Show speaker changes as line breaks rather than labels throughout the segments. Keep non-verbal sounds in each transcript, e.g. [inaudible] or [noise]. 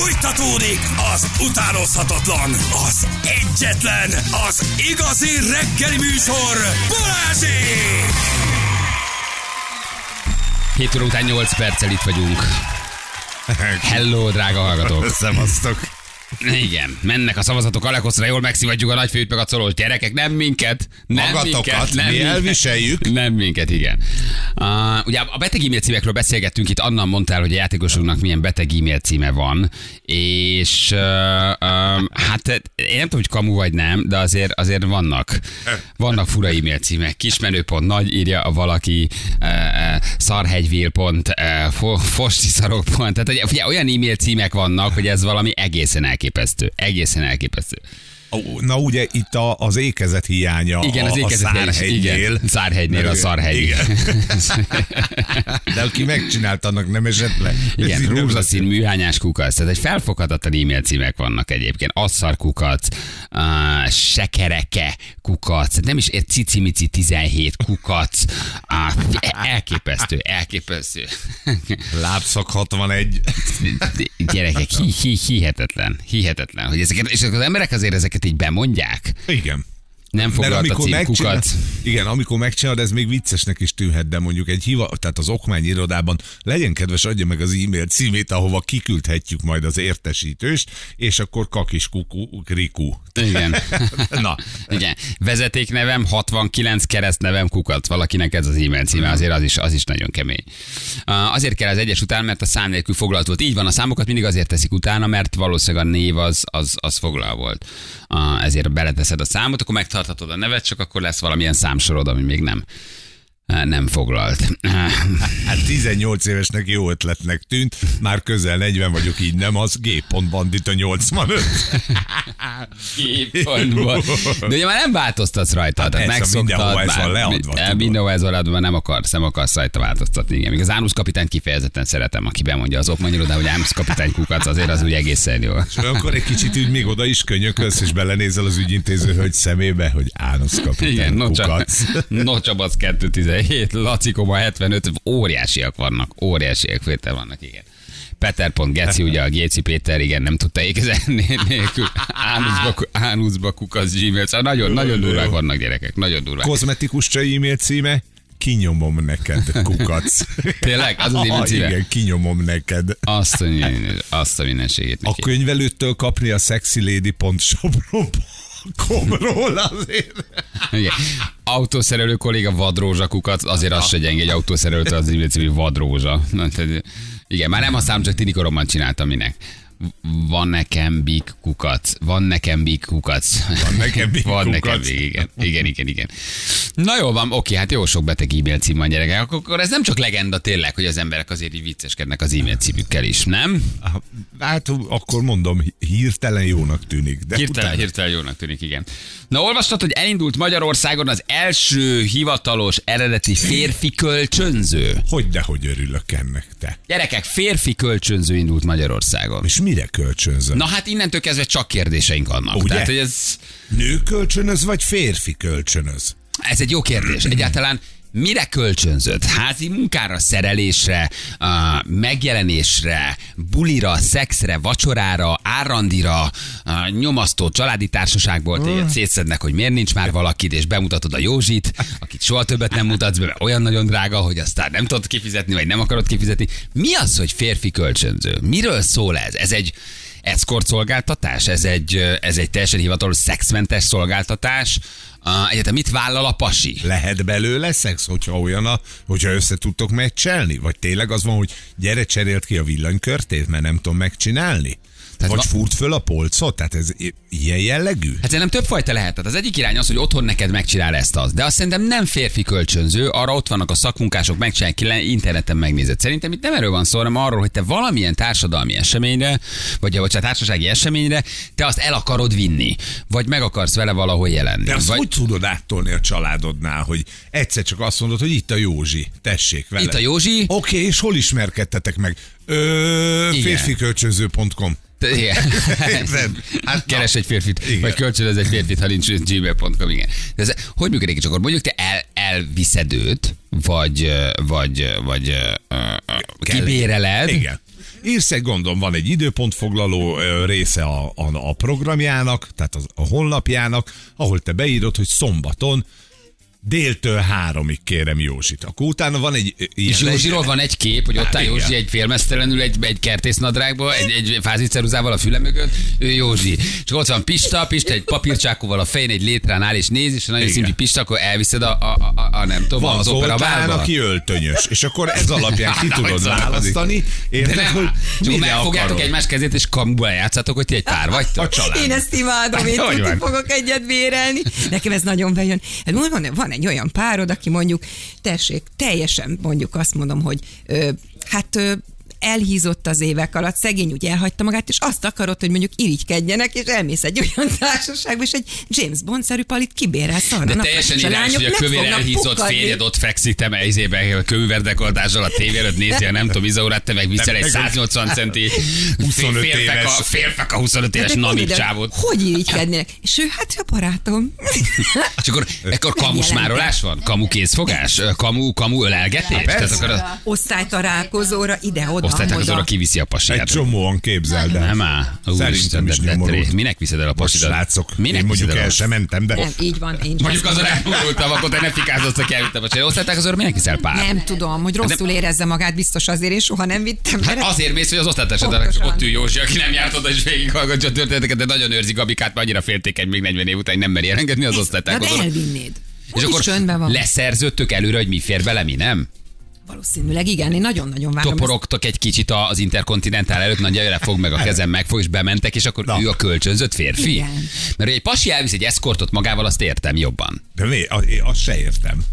Fújtatódik az utánozhatatlan, az egyetlen, az igazi reggeli műsor, Balázsék!
7 óra után 8 perccel itt vagyunk. [laughs] Hello, drága hallgatók!
Szevasztok.
Igen, mennek a szavazatok Alekoszra, jól megszivatjuk a nagyfőt meg a colós gyerekek, nem minket, nem
Magatokat
minket, nem
mi
minket.
elviseljük.
Nem minket, igen. Uh, ugye a beteg e-mail címekről beszélgettünk, itt Anna mondtál, hogy a játékosunknak milyen beteg e-mail címe van, és uh, um, hát én nem tudom, hogy kamu vagy nem, de azért, azért vannak, vannak fura e-mail címek. Kismenő.pont nagy írja a valaki, uh, uh, szarhegyvél pont, uh, fo- fostiszarok pont, tehát ugye, olyan e-mail címek vannak, hogy ez valami egészen elképesztő. Egészen elképesztő.
Na ugye itt a, az ékezet hiánya
Igen,
a,
az ékezet
a Szárhegynél.
Igen, Szárhegynél a szarhegy.
Igen. [laughs] De aki megcsinálta, annak nem esett le.
Igen, rózsaszín műhányás kukac. Tehát egy felfoghatatlan e-mail címek vannak egyébként. Asszar kukac, uh, sekereke kukac, nem is egy cicimici 17 kukac. Uh, elképesztő, elképesztő.
Lábszak 61.
Gyerekek, hi, hi, hihetetlen, hihetetlen, hogy ezeket, és az emberek azért ezeket így bemondják.
Igen.
Nem
Mert
foglalt a
amikor
kukac.
igen, amikor megcsinálod, ez még viccesnek is tűnhet, de mondjuk egy hiva, tehát az okmányirodában legyen kedves, adja meg az e-mail címét, ahova kiküldhetjük majd az értesítőst, és akkor kakis kuku, kriku.
Igen. [laughs]
Na,
Igen. Vezetéknevem 69 keresztnevem kukat. Valakinek ez az e-mail címe, azért az is, az is nagyon kemény. Azért kell az egyes után, mert a szám nélkül foglalt volt. Így van, a számokat mindig azért teszik utána, mert valószínűleg a név az, az, az foglal volt. Ezért beleteszed a számot, akkor megtarthatod a nevet, csak akkor lesz valamilyen számsorod, ami még nem nem foglalt. [laughs]
Hát 18 évesnek jó ötletnek tűnt, már közel 40 vagyok, így nem az G-pont bandita 85.
G-pontban. De ugye már nem változtatsz rajta, hát tehát megszoktad.
Mindenhol ez van leadva.
Mindenhol ez van leadva, nem akarsz, nem akarsz rajta változtatni. Igen. Még az Ánusz kapitány kifejezetten szeretem, aki bemondja az okmányirodá, hogy Ánusz kapitány kukac, azért az úgy egészen jó.
És akkor egy kicsit úgy még oda is könyökölsz, és belenézel az ügyintéző hölgy szemébe, hogy Ánusz kapitány
Igen,
kukac.
Nocsa, nocsa 2 77, Lacikoma 75, óriásiak vannak, óriásiak féltel vannak, igen. Peter.geci, ugye a Géci Péter, igen, nem tudta ékezelni [laughs] nélkül. Ánuszba, ánuszba kukasz gmail szóval nagyon, nagyon durvák vannak gyerekek, nagyon durvák.
Kozmetikus cseh e-mail címe? kinyomom neked, kukac. [laughs]
Tényleg? Az az ah,
Igen, kinyomom neked.
Azt a, azt a mindenségét.
A könyvelőttől kapni a sexy lady pont sexylady.sobrom.com-ról azért.
Igen. Autószerelő kolléga vadrózsa kukat, azért az se gyenge, egy autószerelőtől az című vadrózsa. Igen, már nem használom, csak tinikoromban csináltam minek. Van nekem big kukac. Van nekem big kukac.
Van nekem big [laughs]
Van nekem
kukac.
big, igen. Igen, igen, igen. Na jó van, oké, hát jó sok beteg e-mail cím van gyerekek. Akkor- ez nem csak legenda tényleg, hogy az emberek azért így vicceskednek az e-mail címükkel is, nem?
Hát akkor mondom, hirtelen jónak tűnik. De
Hirtelen,
utána-
hirtelen jónak tűnik, igen. Na olvastad, hogy elindult Magyarországon az első hivatalos eredeti férfi kölcsönző?
Hogy dehogy örülök ennek, te.
Gyerekek, férfi kölcsönző indult Magyarországon.
És mire kölcsönzöm?
Na hát innentől kezdve csak kérdéseink vannak.
Ugye?
Tehát, hogy ez,
Nő kölcsönöz, vagy férfi kölcsönöz?
ez egy jó kérdés. Egyáltalán mire kölcsönzött? Házi munkára, szerelésre, uh, megjelenésre, bulira, szexre, vacsorára, árandira, uh, nyomasztó családi társaságból téged szétszednek, hogy miért nincs már valakid, és bemutatod a Józsit, akit soha többet nem mutatsz be, mert olyan nagyon drága, hogy aztán nem tudod kifizetni, vagy nem akarod kifizetni. Mi az, hogy férfi kölcsönző? Miről szól ez? Ez egy escort szolgáltatás? Ez egy, ez egy teljesen hivatalos szexmentes szolgáltatás? Egyetem mit vállal a pasi?
Lehet belőle szex, hogyha olyan, a, hogyha össze tudtok meccselni? Vagy tényleg az van, hogy gyere cserélt ki a villanykörtét, mert nem tudom megcsinálni?
Tehát
Vagy
va-
fúrt föl a polcot? Tehát ez ilyen jellegű?
Hát szerintem több fajta lehet. Tehát az egyik irány az, hogy otthon neked megcsinál ezt az. De azt szerintem nem férfi kölcsönző, arra ott vannak a szakmunkások, megcsinálják interneten megnézed. Szerintem itt nem erről van szó, hanem arról, hogy te valamilyen társadalmi eseményre, vagy a társasági eseményre, te azt el akarod vinni, vagy meg akarsz vele valahol jelenni.
De azt
vagy...
hogy tudod áttolni a családodnál, hogy egyszer csak azt mondod, hogy itt a Józsi, tessék vele.
Itt a Józsi.
Oké, és hol ismerkedtetek meg? Ö, férfikölcsönző.com
Igen.
Hát.
Keres egy férfit,
Igen.
vagy kölcsönöz egy férfit, ha nincs gmail.com, igen. De ez, hogy működik, csak akkor mondjuk te el, elviszed őt, vagy, vagy, vagy ö, ö, kibéreled,
Igen. írsz egy gondom, van egy időpontfoglaló része a, a, a programjának, tehát az, a honlapjának, ahol te beírod, hogy szombaton déltől háromig kérem Józsit. Akkor utána van egy ilyen...
És Józsiról van egy kép, hogy ott
Hát
áll
igen.
Józsi egy félmeztelenül egy, egy kertésznadrágba, egy, egy fáziceruzával a füle mögött, ő Józsi. És ott van Pista, Pista egy papírcsákóval a fején egy létrán áll és néz, és ha nagyon szimpi Pista, akkor elviszed a, a, a, a nem tudom,
Van
az opera bárba.
aki öltönyös, és akkor ez [laughs] alapján ki tudod választani,
De
érted,
nem,
hogy
csak megfogjátok egymás kezét, és kamuba játszátok, hogy ti egy pár
A
vagytok.
család.
Én ezt imádom, [laughs] én
van?
fogok egyet bérelni. Nekem ez nagyon bejön. Hát van, van egy olyan párod, aki mondjuk, tessék, teljesen mondjuk azt mondom, hogy ö, hát elhízott az évek alatt, szegény úgy elhagyta magát, és azt akarod, hogy mondjuk irigykedjenek, és elmész egy olyan [laughs] társaságba, és egy James Bond-szerű palit kibérelsz arra
De
napra,
teljesen irányos, hogy a kövér elhízott
pukkadni.
férjed ott fekszik, te melyzébe, kövüverdekoltással a tévé előtt nézi, a nem tudom, Izaurát, te meg viszel egy
meg-
180 centi [laughs]
25
félfek a,
éves.
félfek a 25 éves namib
mondod,
csávot.
Hogy irigykednének? És ő, hát a barátom. [laughs]
És akkor, akkor kamusmárolás van? Kamu kézfogás? Kamu, kamu ölelgetés? Tehát akkor az
Osztálytalálkozóra ide-oda.
Osztálytárkozóra
oda.
kiviszi a
Egy
pasiát.
csomóan képzeld el.
Nem áll.
Szerintem is nyomorult.
Minek viszed el a
Most
pasidat?
srácok,
Minek
én mondjuk el sem mentem, de
Nem, így van, én
Mondjuk azon elmúltam, akkor te ne fikázolsz, hogy elvittem a pasiát. Osztálytárkozóra minek viszel pár?
Nem tudom, hogy rosszul érezze magát, biztos azért, és soha nem vittem.
Hát azért mész, hogy az osztálytársadat
Pontosan.
ott ül Józsi, aki nem járt oda, és végighallgatja a történeteket, de nagyon őrzi Gabikát, mert annyira féltékeny még 40 év után, hogy nem meri elengedni az
Hát
osztálytárkozóra.
elvinnéd.
És
És
akkor leszerződtök előre, hogy mi fér bele, mi nem?
Valószínűleg igen, én nagyon-nagyon várom.
Toporogtok egy kicsit az interkontinentál előtt, nagy le fog meg a kezem, megfog, és bementek, és akkor
Na.
ő a kölcsönzött férfi.
Igen.
Mert hogy egy pasi elvisz egy eszkortot magával, azt értem jobban.
de mi, azt se értem.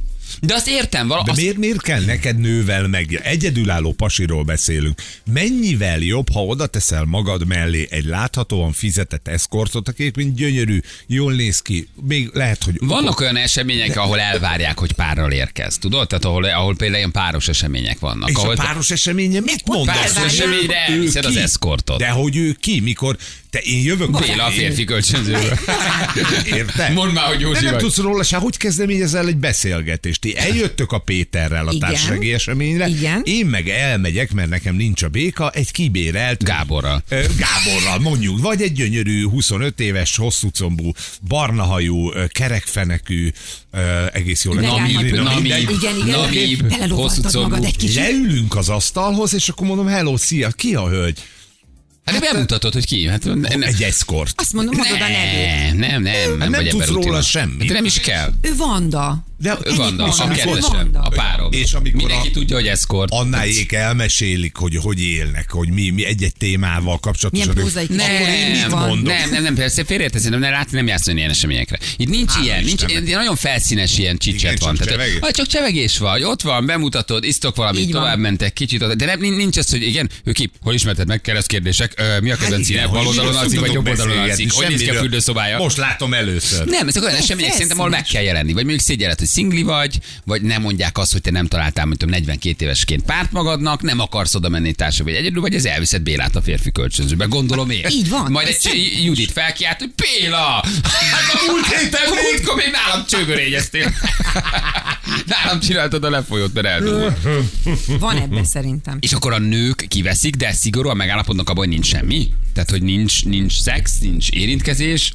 De azt értem, vala,
De
azt,
miért, miért kell neked nővel meg? Egyedülálló pasiról beszélünk. Mennyivel jobb, ha oda teszel magad mellé egy láthatóan fizetett eszkortot, aki mint gyönyörű, jól néz ki, még lehet, hogy...
Vannak olyan események, ahol elvárják, hogy párral érkez, tudod? Tehát ahol, ahol például ilyen páros események vannak.
És
ahol
a páros eseménye mit mondasz?
páros eseményre elviszed az eszkortot.
De hogy ő ki, mikor te én jövök
Béla a férfi kölcsönzőről. [laughs]
Érted?
Mondd már, hogy
De
Józsi
nem
vagy.
tudsz róla se, hogy kezdeményezel egy beszélgetést. Ti eljöttök a Péterrel a
Igen.
társasági eseményre,
Igen.
én meg elmegyek, mert nekem nincs a béka, egy kibérelt
Gáborral.
Ö, Gáborral mondjuk, vagy egy gyönyörű 25 éves, hosszú combú, barna hajú, ö, kerekfenekű, egész jól lehet
Namíb, namíb, igen, igen.
namíb, hosszú combú.
magad egy kicsit.
Leülünk az asztalhoz, és akkor mondom, hello, szia, ki a hölgy?
Hát bemutatod, hogy ki. Hát, ne,
Egy eszkort.
Azt mondom, mondod a nevét.
nem, nem, nem, nem,
nem
vagy
tudsz róla semmit.
De nem is kell.
Ő Vanda.
De
Ő Vanda, a kedvesem, a párom.
És amikor
Mindenki
a-
tudja, hogy eszkort.
Annáék elmesélik, hogy hogy élnek, hogy mi, mi egy-egy témával kapcsolatosan.
Milyen
ők-
prózai
Nem,
Akkor én mit
van.
mondok?
nem, nem, nem, persze félreértezem, nem, nem, látni nem játszani ilyen eseményekre. Itt nincs
Hála
ilyen, nincs, ilyen, nagyon felszínes ilyen csicset van. Tehát, ha csak csevegés vagy, ott van, bemutatod, isztok valamit, tovább mentek kicsit, de nem, nincs az, hogy igen, ő ki, hol ismerted meg, keresztkérdések, ö, mi a kedvenc
Hát
színe,
igen,
bal oldalon alszik, vagy jobb oldalon alszik, hogy néz ki a fürdőszobája.
Most látom először.
Nem, ezek olyan események, szerintem ahol meg kell jelenni. Vagy mondjuk szégyelled, hogy szingli vagy, vagy nem mondják azt, hogy te nem találtál, mint tudom, 42 évesként párt magadnak, nem akarsz oda menni társa, vagy egyedül, vagy ez elviszed Bélát a férfi kölcsönzőbe. Gondolom én.
Így van,
Majd egy Judit felkiált, hogy Béla! Hát a múlt héten, [laughs] múltkor még nálam csőgörényeztél. [laughs] nálam csináltad a lefolyót, mert eldugod.
Van ebben szerintem.
És akkor a nők kiveszik, de szigorúan megállapodnak abban, hogy nincs semmi? Tehát, hogy nincs, nincs szex, nincs érintkezés.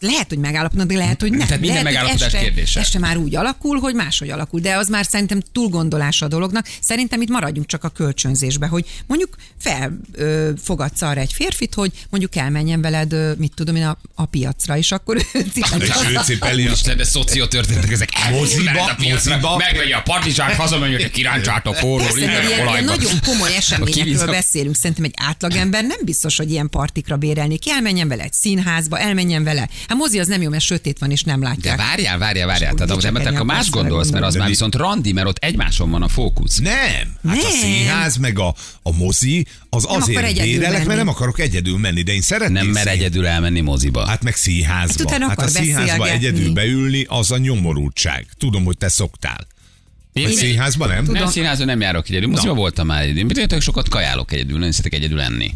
Lehet, hogy megállapodnak, de lehet, hogy nem.
Tehát minden
lehet,
megállapodás
este,
kérdése.
Este már úgy alakul, hogy máshogy alakul. De az már szerintem túl gondolása a dolognak. Szerintem itt maradjunk csak a kölcsönzésbe, hogy mondjuk felfogadsz arra egy férfit, hogy mondjuk elmenjen veled, mit tudom én, a, a piacra, és akkor ő [laughs]
cipeli [laughs] a
Úristen, de szociotörténetek ezek.
Moziba, moziba.
Megvegye a partizsát, hazamegyek, hogy kiráncsátok forró,
nagyon komoly [laughs] eseményekről beszélünk. Szerintem egy átlagember nem biztos, hogy ilyen partikra bérelnék. Elmenjen vele egy színházba, elmenjen vele. Hát mozi az nem jó, mert sötét van és nem
De
látják.
várjál, várjál, várjál.
És
Tehát
akkor
emberek
csak
akkor más gondolsz, mert az
De
már
mi-
viszont randi, mert ott egymáson van a fókusz.
Nem, hát a
Nem.
színház meg a, a mozi az
Nem
azért bérelek, mert nem akarok egyedül menni, de én szeretnék
Nem mer egyedül elmenni moziba.
Hát meg színházba.
Hát
hát a színházba egyedül beülni, az a nyomorultság. Tudom, hogy te szoktál.
Én-
Vagy színházba nem?
Nem színházon nem járok egyedül. Moziba voltam már egyedül. Mit tök sokat kajálok egyedül, nagyon szeretek egyedül enni.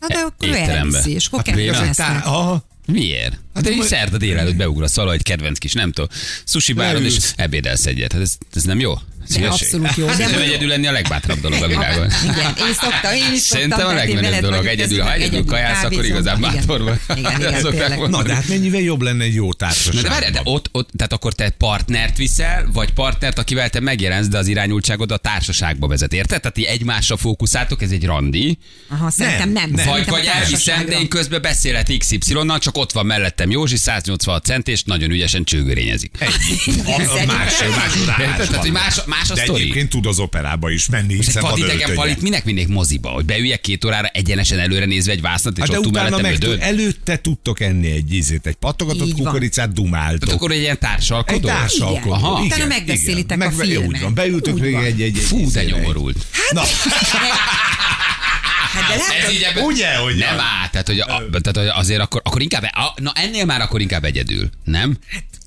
Hát de akkor ő
Étterembe.
elviszi, és akkor
Hát.
Tá- aha.
Miért? Hát egy szerda délelőtt beugrasz valahol egy kedvenc kis, nem tudom, sushi báron, és ebédelsz egyet. Hát ez, ez nem jó?
De abszolút jó.
Hát nem egyedül lenni a legbátrabb dolog a világon.
Igen, én szoktam, én is szoktam.
Szerintem a
veled
dolog. Egyedül, ha egyedül kajálsz, akkor igazán
Igen.
bátor vagy.
Igen, igen,
mondani.
Na, de hát mennyivel jobb lenne egy jó társaság.
de várj, de ott, ott, tehát akkor te partnert viszel, vagy partnert, akivel te megjelensz, de az irányultságod a társaságba vezet, érted? Tehát ti egymásra fókuszáltok, ez egy randi,
Aha, szerintem nem.
nem.
vagy, vagy elviszem, de én közben beszélek XY-nal, csak ott van mellettem Józsi, 186 cent, és nagyon ügyesen csőgörényezik.
A, a más, más
Érted? Tehát, hogy más, más a
De
sztori.
egyébként tud az operába is menni,
Most
hiszen van öltönye.
palit minek vinnék moziba, hogy beüljek két órára egyenesen előre nézve egy vásznat, és
Hát de
ott túl
utána meg tud, előtte tudtok enni egy ízét, egy patogatott kukoricát,
Tehát
dumáltok.
akkor egy ilyen társalkodó?
Egy társalkodó.
Aha.
Igen,
Utána
igen.
megbeszélitek a
Megbe-
filmet.
Úgy van, beültök még egy, egy,
Fú, de nyomorult.
Na,
Hát de
Ez
látod,
így ebben,
Ugye, hogy
Nem áll, tehát hogy, a, tehát hogy azért akkor, akkor inkább, a, na ennél már akkor inkább egyedül, nem?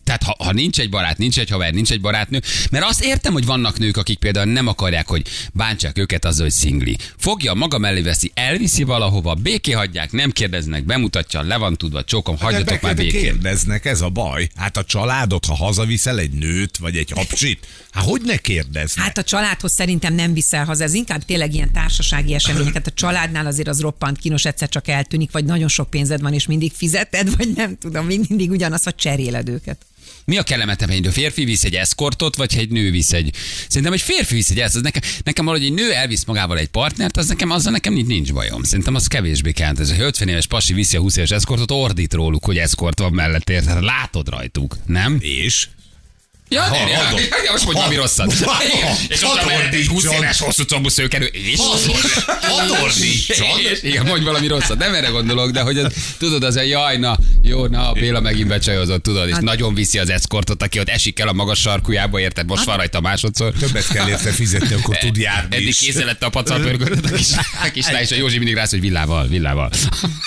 Tehát ha, ha nincs egy barát, nincs egy haver, nincs egy barátnő, mert azt értem, hogy vannak nők, akik például nem akarják, hogy bántsák őket azzal, hogy szingli. Fogja, maga mellé veszi, elviszi valahova, béké hagyják, nem kérdeznek, bemutatja, le van tudva, csókom, hagyjatok
de
már békén.
kérdeznek, ez a baj. Hát a családot, ha hazaviszel egy nőt, vagy egy hapsit, hát hogy ne kérdeznek?
Hát a családhoz szerintem nem viszel haza, ez inkább tényleg ilyen társasági események. Hát a családnál azért az roppant kínos, egyszer csak eltűnik, vagy nagyon sok pénzed van, és mindig fizeted, vagy nem tudom, mind- mindig ugyanaz, vagy cseréled őket.
Mi a kellemetebb, hogy egy férfi visz egy eszkortot, vagy egy nő visz egy... Szerintem egy férfi visz egy az nekem, nekem valahogy egy nő elvisz magával egy partnert, az nekem, azzal nekem nincs, nincs bajom. Szerintem az kevésbé kell. Ez a 50 éves pasi viszi a 20 éves eszkortot, ordít róluk, hogy eszkort van mellett, érted? Látod rajtuk, nem?
És?
Ja,
Ha,
ne,
adom.
ne, most mondj valami rosszat.
Ha, [laughs] ha,
És ott van egy 20
ordítson.
éves hosszú combú szőkenő, és...
Hadd ordítson.
És- Igen, mondj valami rosszat, nem erre gondolok, de hogy az, tudod, az a jaj, na, jó, na, a Béla megint becsajozott, tudod, és nagyon viszi az eszkortot, aki ott esik el a magas sarkujába, érted, most van rajta másodszor.
Többet kell érte fizetni, akkor tud járni
Eddig készen lett a pacalpörgöltet a kis, a kislány, és a Józsi mindig rász, hogy villával, villával.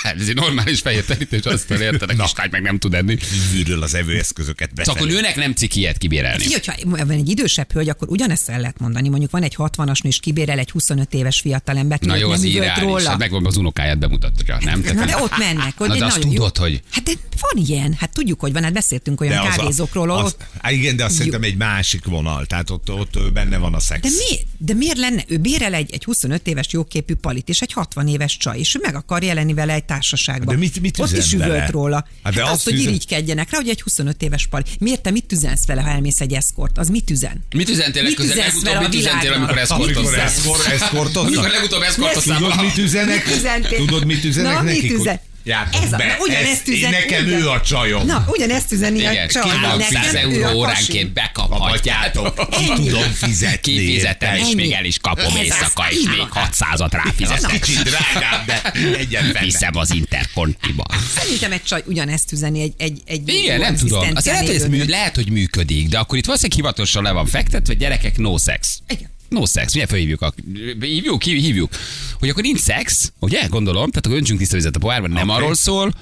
Hát ez egy normális fehér terítés, azt érted, a kislány meg nem tud enni.
Vűről az evőeszközöket
Szóval akkor
befelé.
nőnek nem ciki ilyet kibérelni.
Ki, hogyha van egy idősebb hölgy, akkor ugyanezt el lehet mondani. Mondjuk van egy 60-as nő, és kibérel egy 25 éves fiatalember,
Na jó,
nem
az ideális.
róla.
Hát megvan az unokáját bemutatja, nem?
Na
Tehát-
de ott mennek. Hogy
Na, de azt
nagyon jó-
tudod, hogy-
Hát de van ilyen, hát tudjuk, hogy van, hát beszéltünk olyan
az a-
kávézókról,
az,
ott
igen, de azt szerintem egy másik vonal, tehát ott, ott benne van a szex.
De, mi, de miért lenne? Ő bérel egy, egy 25 éves jóképű palit, és egy 60 éves csaj, és ő meg akar jelenni vele egy társaságban.
De mit- mit
Ott is üvölt
vele?
róla.
Hát de
hát
azt
azt, hogy
üzen-
irigykedjenek rá, hogy egy 25 éves pali. Miért te mit üzensz vele, ha elmész egy eszkort? Az mit üzen?
Mit üzentél
Mit üzensz vele a
mit üzentél, amikor
Amikor
eszkortoztál?
eszkor, eszkortoznak?
Amikor legutóbb eszkortoztál?
Tudod, mit üzenek? Tudod, mit üzenek
Na, mit
nekik?
üzen?
Jártok
Ez a-
be.
ugyanezt
Ezt-
üzen-
én nekem
ugyan-
ő a csajom.
Na, ugyanezt üzeni
Igen,
a csaj. nekem
10
ő a
euró óránként bekaphatjátok.
Tudom fizetni.
Kifizetem, és még el is kapom
Ez
éjszaka, és még
van.
600-at ráfizetek.
Kicsit drágább, de egyen benne.
Viszem az interkontiba.
Szerintem egy csaj ugyanezt üzeni egy, egy, egy
Igen, nem tudom.
Asszisztencián
lehet, hogy ez mű, lehet, hogy működik, de akkor itt valószínűleg hivatalosan le van fektetve, gyerekek, no sex.
Igen.
No sex, ugye felhívjuk, a, hívjuk, hív- hívjuk, hogy akkor nincs szex, ugye, gondolom, tehát akkor öntsünk tiszta vizet a pohárban, nem
Oké.
arról szól,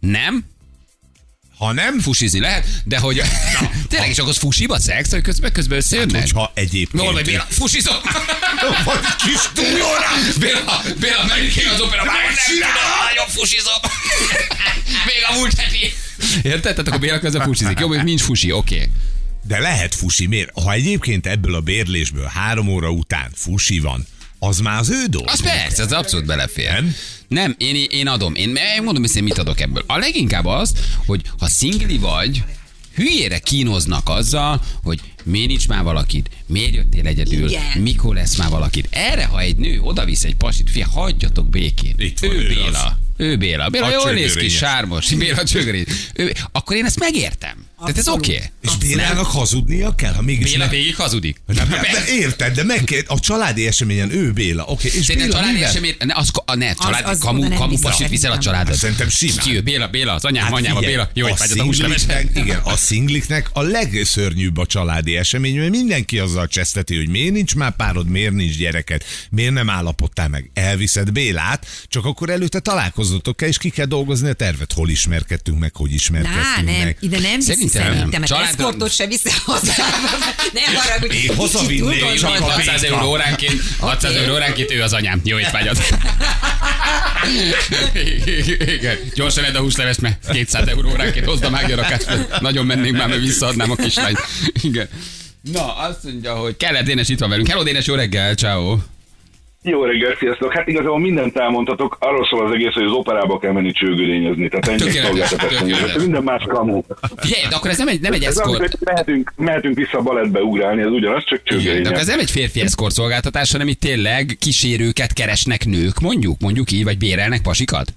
nem,
Ha nem,
fusizni lehet, de hogy [laughs] tényleg is akkor fusiba szex, hogy közben, közben összejönnek?
hogyha egyébként...
Jól vagy, Béla, fusizom! [laughs]
Vagy kis túlórás.
Béla, Béla, menjünk én az opera, már nem tudom, nagyon fusizom! [laughs] Még a múlt heti! Érted? Tehát akkor Béla közben fusizik. Jó, még nincs fusi, oké. Okay.
De lehet fusi, miért? Ha egyébként ebből a bérlésből három óra után fusi van, az már az ő dolga.
Az persze, az abszolút belefér.
Nem?
Nem, én, én adom. Én én mondom, hogy én mit adok ebből. A leginkább az, hogy ha szingli vagy, hülyére kínoznak azzal, hogy miért nincs már valakit, miért jöttél egyedül,
Igen.
mikor lesz már valakit. Erre, ha egy nő odavisz egy pasit, fia, hagyjatok békén.
Itt van
ő
ő
Béla.
az.
Ő Béla. Béla
A
jól néz ki,
csögörényes.
sármos. Béla csögörény. Ő, akkor én ezt megértem. Tehát ez oké. Okay.
És Bélának hazudnia kell, ha mégis...
Béla
meg-
végig hazudik.
Nem, nem, de érted, de meg kell, a családi eseményen ő Béla. Oké, és
Szerintem
Béla
családi
mivel?
esemény, ne, az, a, ne, család,
az
kamu,
oda nem
kamu
viszel.
pasit viszel a családot.
Hát szerintem simán.
Ki ő? Béla, Béla, az anyám,
Hát
anyám, a Béla. Jó, hogy
a
a
szingliknek, [laughs] igen, a szingliknek a legszörnyűbb a családi esemény, mert mindenki azzal cseszteti, hogy miért nincs már párod, miért nincs gyereket, miért nem állapodtál meg. Elviszed Bélát, csak akkor előtte találkoznotok kell, és ki kell dolgozni a tervet. Hol ismerkedtünk meg, hogy ismerkedtünk meg.
ide nem
Szerintem nem.
szerintem. mert eszkortot se viszel hozzá. [laughs] Ne haragudj.
Én hazavinném, csak
tudod,
a
hogy-
600 euró óránként, 600 euró óránként ő az anyám. Jó étvágyat. [laughs] Igen. Gyorsan edd a húslevest, mert 200 euró óránként hozd a mágia rakást. Nagyon mennénk már, mert visszaadnám a kislányt. Igen. Na, azt mondja, hogy kellett Dénes itt van velünk. Hello Dénes, jó reggel, ciao.
Jó reggelt, sziasztok! Hát igazából mindent elmondhatok, arról szól az egész, hogy az operába kell menni csőgödényezni, tehát ennyi szolgáltatás. Minden más kamu.
Figyelj, de akkor ez nem egy, nem egy
Ez az,
eszkort.
hogy mehetünk, mehetünk vissza a balettbe ugrálni, ez ugyanaz, csak
akkor ez nem egy férfi eszkort szolgáltatás, hanem itt tényleg kísérőket keresnek nők, mondjuk, mondjuk így, vagy bérelnek pasikat?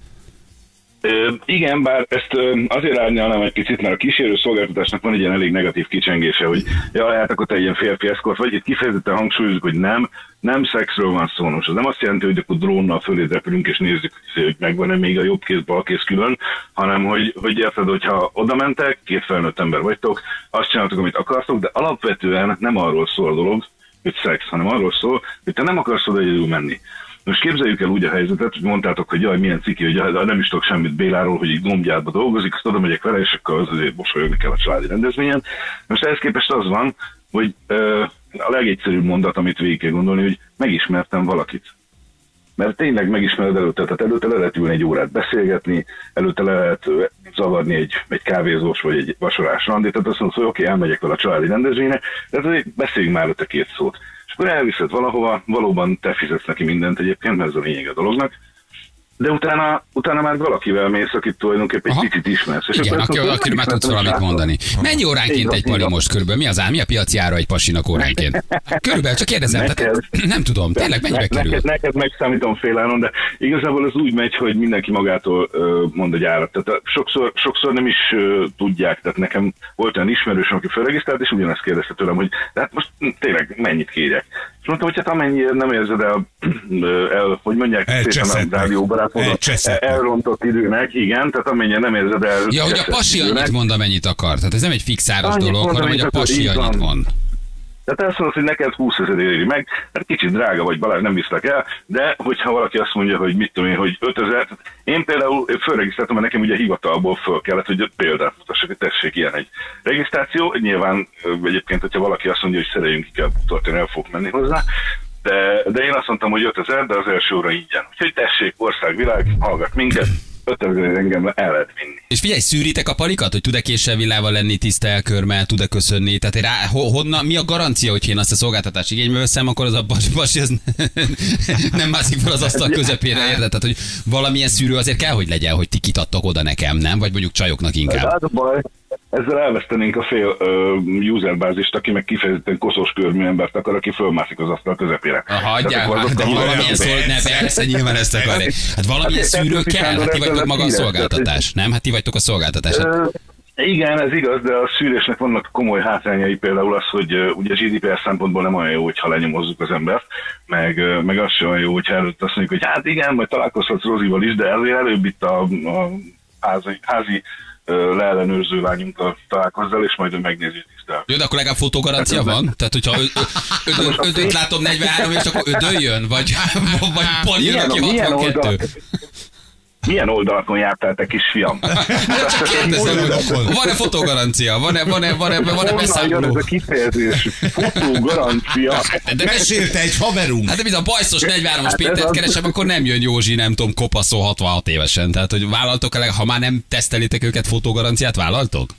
Igen, bár ezt azért árnyalnám egy picit, mert a kísérő szolgáltatásnak van egy ilyen elég negatív kicsengése, hogy jaj, hát akkor te ilyen férfi eszkort vagy, itt kifejezetten hangsúlyozunk, hogy nem, nem szexről van szó. Most az nem azt jelenti, hogy akkor drónnal fölé repülünk és nézzük, hogy megvan-e még a jobb kéz, bal kéz külön, hanem hogy, hogy érted, hogyha oda mentek, két felnőtt ember vagytok, azt csináltok, amit akartok, de alapvetően nem arról szól a dolog, hogy szex, hanem arról szól, hogy te nem akarsz oda egyedül menni. Most képzeljük el úgy a helyzetet, hogy mondtátok, hogy jaj, milyen ciki, hogy nem is tudok semmit Béláról, hogy egy gombjátba dolgozik, azt oda megyek vele, és akkor az azért mosolyogni kell a családi rendezvényen. Most ehhez képest az van, hogy ö, a legegyszerűbb mondat, amit végig kell gondolni, hogy megismertem valakit. Mert tényleg megismered előtte, tehát előtte le lehet ülni egy órát beszélgetni, előtte le lehet zavarni egy, egy kávézós vagy egy vasorás randit, tehát azt mondod, hogy oké, elmegyek vele a családi rendezvényre, de azért beszéljünk már előtte két szót. Akkor elviszed valahova, valóban te fizetsz neki mindent egyébként, mert ez a lényeg a dolognak, de utána, utána már valakivel mész, akit tulajdonképpen egy picit ismersz. És
Igen, aki, akiről már tudsz valamit mondani. Mennyi óránként egy pali most körülbelül? Mi az ár? Mi a piaci ára egy pasinak óránként? Körülbelül, csak kérdezem. Tehát,
Neked. [clears throat]
nem tudom, tényleg mennyibe
Ne-
kerül?
Neked, neked megszámítom féláron, de igazából az úgy megy, hogy mindenki magától mond egy árat. Tehát sokszor, sokszor nem is tudják. Tehát nekem volt olyan ismerősöm, aki felregisztrált, és ugyanezt kérdezte tőlem, hogy hát most tényleg mennyit kérjek. És mondtam, hogy hát amennyiért nem érzed el, [clears throat] el hogy mondják, szépen a rádióbarátmódon,
Elcseszettnek.
elrontott időnek, igen, tehát amennyire nem érzed el.
Ja, hogy a pasi
időnek.
annyit mond, amennyit akar. Tehát ez nem egy fix áras
Annyit
dolog,
mond,
hanem hogy a pasi annyit
van.
Mond.
Tehát azt mondod, hogy neked 20 ezer éri meg, hát kicsit drága vagy, Balázs, nem viszlek el, de hogyha valaki azt mondja, hogy mit tudom én, hogy 5000, tehát én például fölregisztráltam, mert nekem ugye hivatalból föl kellett, hogy példát mutassak, hogy tessék, ilyen egy regisztráció. Nyilván egyébként, hogyha valaki azt mondja, hogy szereljünk ki kell tartani, el fogok menni hozzá, de, de én azt mondtam, hogy 5000, de az első óra ingyen. Úgyhogy tessék, ország, világ, hallgat minket, 5000 engem el lehet vinni.
És figyelj, szűritek a palikat, hogy tud-e késsel villával lenni, tiszta elkörmel, tud-e köszönni? Tehát rá, ho, honnan, mi a garancia, hogy én azt a szolgáltatást igénybe veszem, akkor az a bas, bas ez [laughs] nem mászik fel az asztal közepére, érted? Tehát, hogy valamilyen szűrő azért kell, hogy legyen, hogy ti kitattok oda nekem, nem? Vagy mondjuk csajoknak inkább.
az a baj, ezzel elvesztenénk a fél ö, userbázist, aki meg kifejezetten koszos körmű embert akar, aki fölmászik az asztal közepére.
Ha
Tehát
hagyjál,
akkor
már, de valamilyen szól, ne, persze, nyilván ezt akarják. Hát valamilyen
Hát,
szűrő kell, hát ti vagytok maga a szolgáltatás, nem? Hát ti vagytok a szolgáltatás. Hát,
Igen, ez igaz, de a szűrésnek vannak komoly hátrányai, például az, hogy ö, ugye GDPR szempontból nem olyan jó, hogyha lenyomozzuk az embert, meg, ö, meg az sem olyan jó, hogyha előtt azt mondjuk, hogy hát igen, majd találkozhatsz Rozival is, de azért előbb itt a, a házi, házi leellenőrző lányunkkal találkozzál, és majd ő megnézi, tisztel.
Jó, de akkor legalább fotógarancia van? Tehát, hogyha ö- ö- ödön, ödönt látom 43, és akkor ödöljön? Vagy, vagy [laughs] Pali jön, aki
milyen,
62?
Milyen oldalakon jártál te kisfiam? [laughs]
Van-e fotogarancia? Van-e, van-e, van-e, van-e
Honnan jön
beszámoló?
ez a kifejezés? Futó garancia.
De,
Mesélte egy haverunk.
Hát de a bajszos 43-as
Hát
Pétert keresem, akkor nem jön Józsi, nem tudom, kopaszó 66 évesen. Tehát, hogy vállaltok el, ha már nem tesztelitek őket, fotogaranciát vállaltok?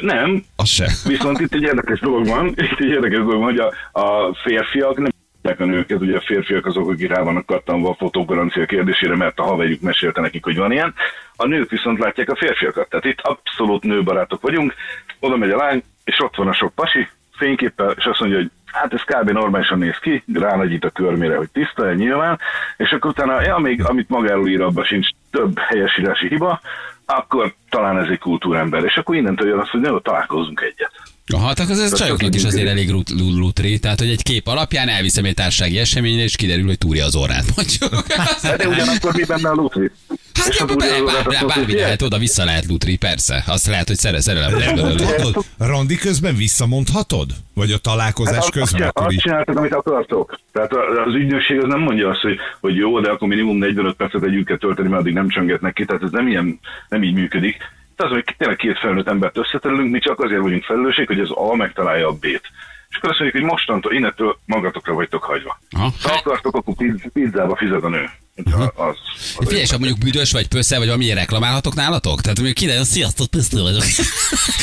Nem,
Az se.
viszont itt egy érdekes dolog van, itt egy érdekes dolog van, hogy a, a férfiak nem tudják a nőket, ugye a férfiak azok, akik rá vannak kattanva a fotogarancia kérdésére, mert a haverjuk mesélte nekik, hogy van ilyen. A nők viszont látják a férfiakat. Tehát itt abszolút nőbarátok vagyunk, oda megy a lány, és ott van a sok pasi, fényképpel, és azt mondja, hogy hát ez kb. normálisan néz ki, ránagyít a körmére, hogy tiszta nyilván, és akkor utána, ja, még amit magáról ír, abban sincs több helyesírási hiba, akkor talán ez egy kultúrember, és akkor innentől jön az, hogy ne, találkozzunk egyet.
Aha, hát akkor ez a csajoknak is azért elég lut- lut- lutri, tehát hogy egy kép alapján elviszem egy társasági eseményre, és kiderül, hogy túrja az orrát. [laughs] Mondjuk.
Hát de ugyanakkor mi benne a lutri?
Hát ja, bár, bár,
oda-
bár, bármi lehet, oda-vissza lehet lutri, persze. Azt lehet, hogy szere, szerelem.
Mondhatod? Randi közben visszamondhatod? Vagy a találkozás
Hát
közben?
azt,
Akkor
azt csináltak, amit akartok. Tehát az ügynökség az nem mondja azt, hogy, hogy jó, de akkor minimum 45 percet együtt kell tölteni, mert addig nem csöngetnek ki. Tehát ez nem, ilyen, nem így működik. Tehát az, hogy tényleg két felnőtt embert összeterelünk, mi csak azért vagyunk felelősség, hogy az A megtalálja a B-t. És akkor azt mondjuk, hogy mostantól, innentől magatokra vagytok hagyva.
Aha.
Ha akartok, akkor pizz- pizzába fizet a nő. Az, az, az
Figyelj, ha mondjuk büdös vagy pössze, vagy valamilyen reklamálhatok nálatok? Tehát mondjuk kiderül, sziasztok, Piszti vagyok.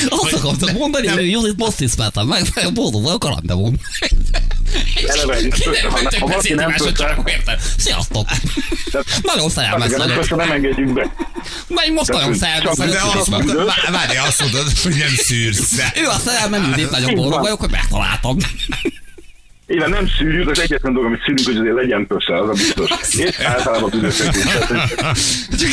Azt akartok mondani, hogy Judit most ismertem meg, boldog vagyok.
Eleve, ha, valaki nem pössze,
Sziasztok! Nagyon szerelmes vagyok.
pössze, nem engedjük be.
Na, én most nagyon szerelmes
De
vagyok.
azt mondod, várj, azt mondod, hogy nem szűrsz.
Ő a szerelmem, Judit, nagyon boldog vagyok, hogy megtaláltam.
Igen, nem szűrjük, az egyetlen dolog, amit szűrünk, hogy azért legyen pössze, az a biztos. És általában büdösek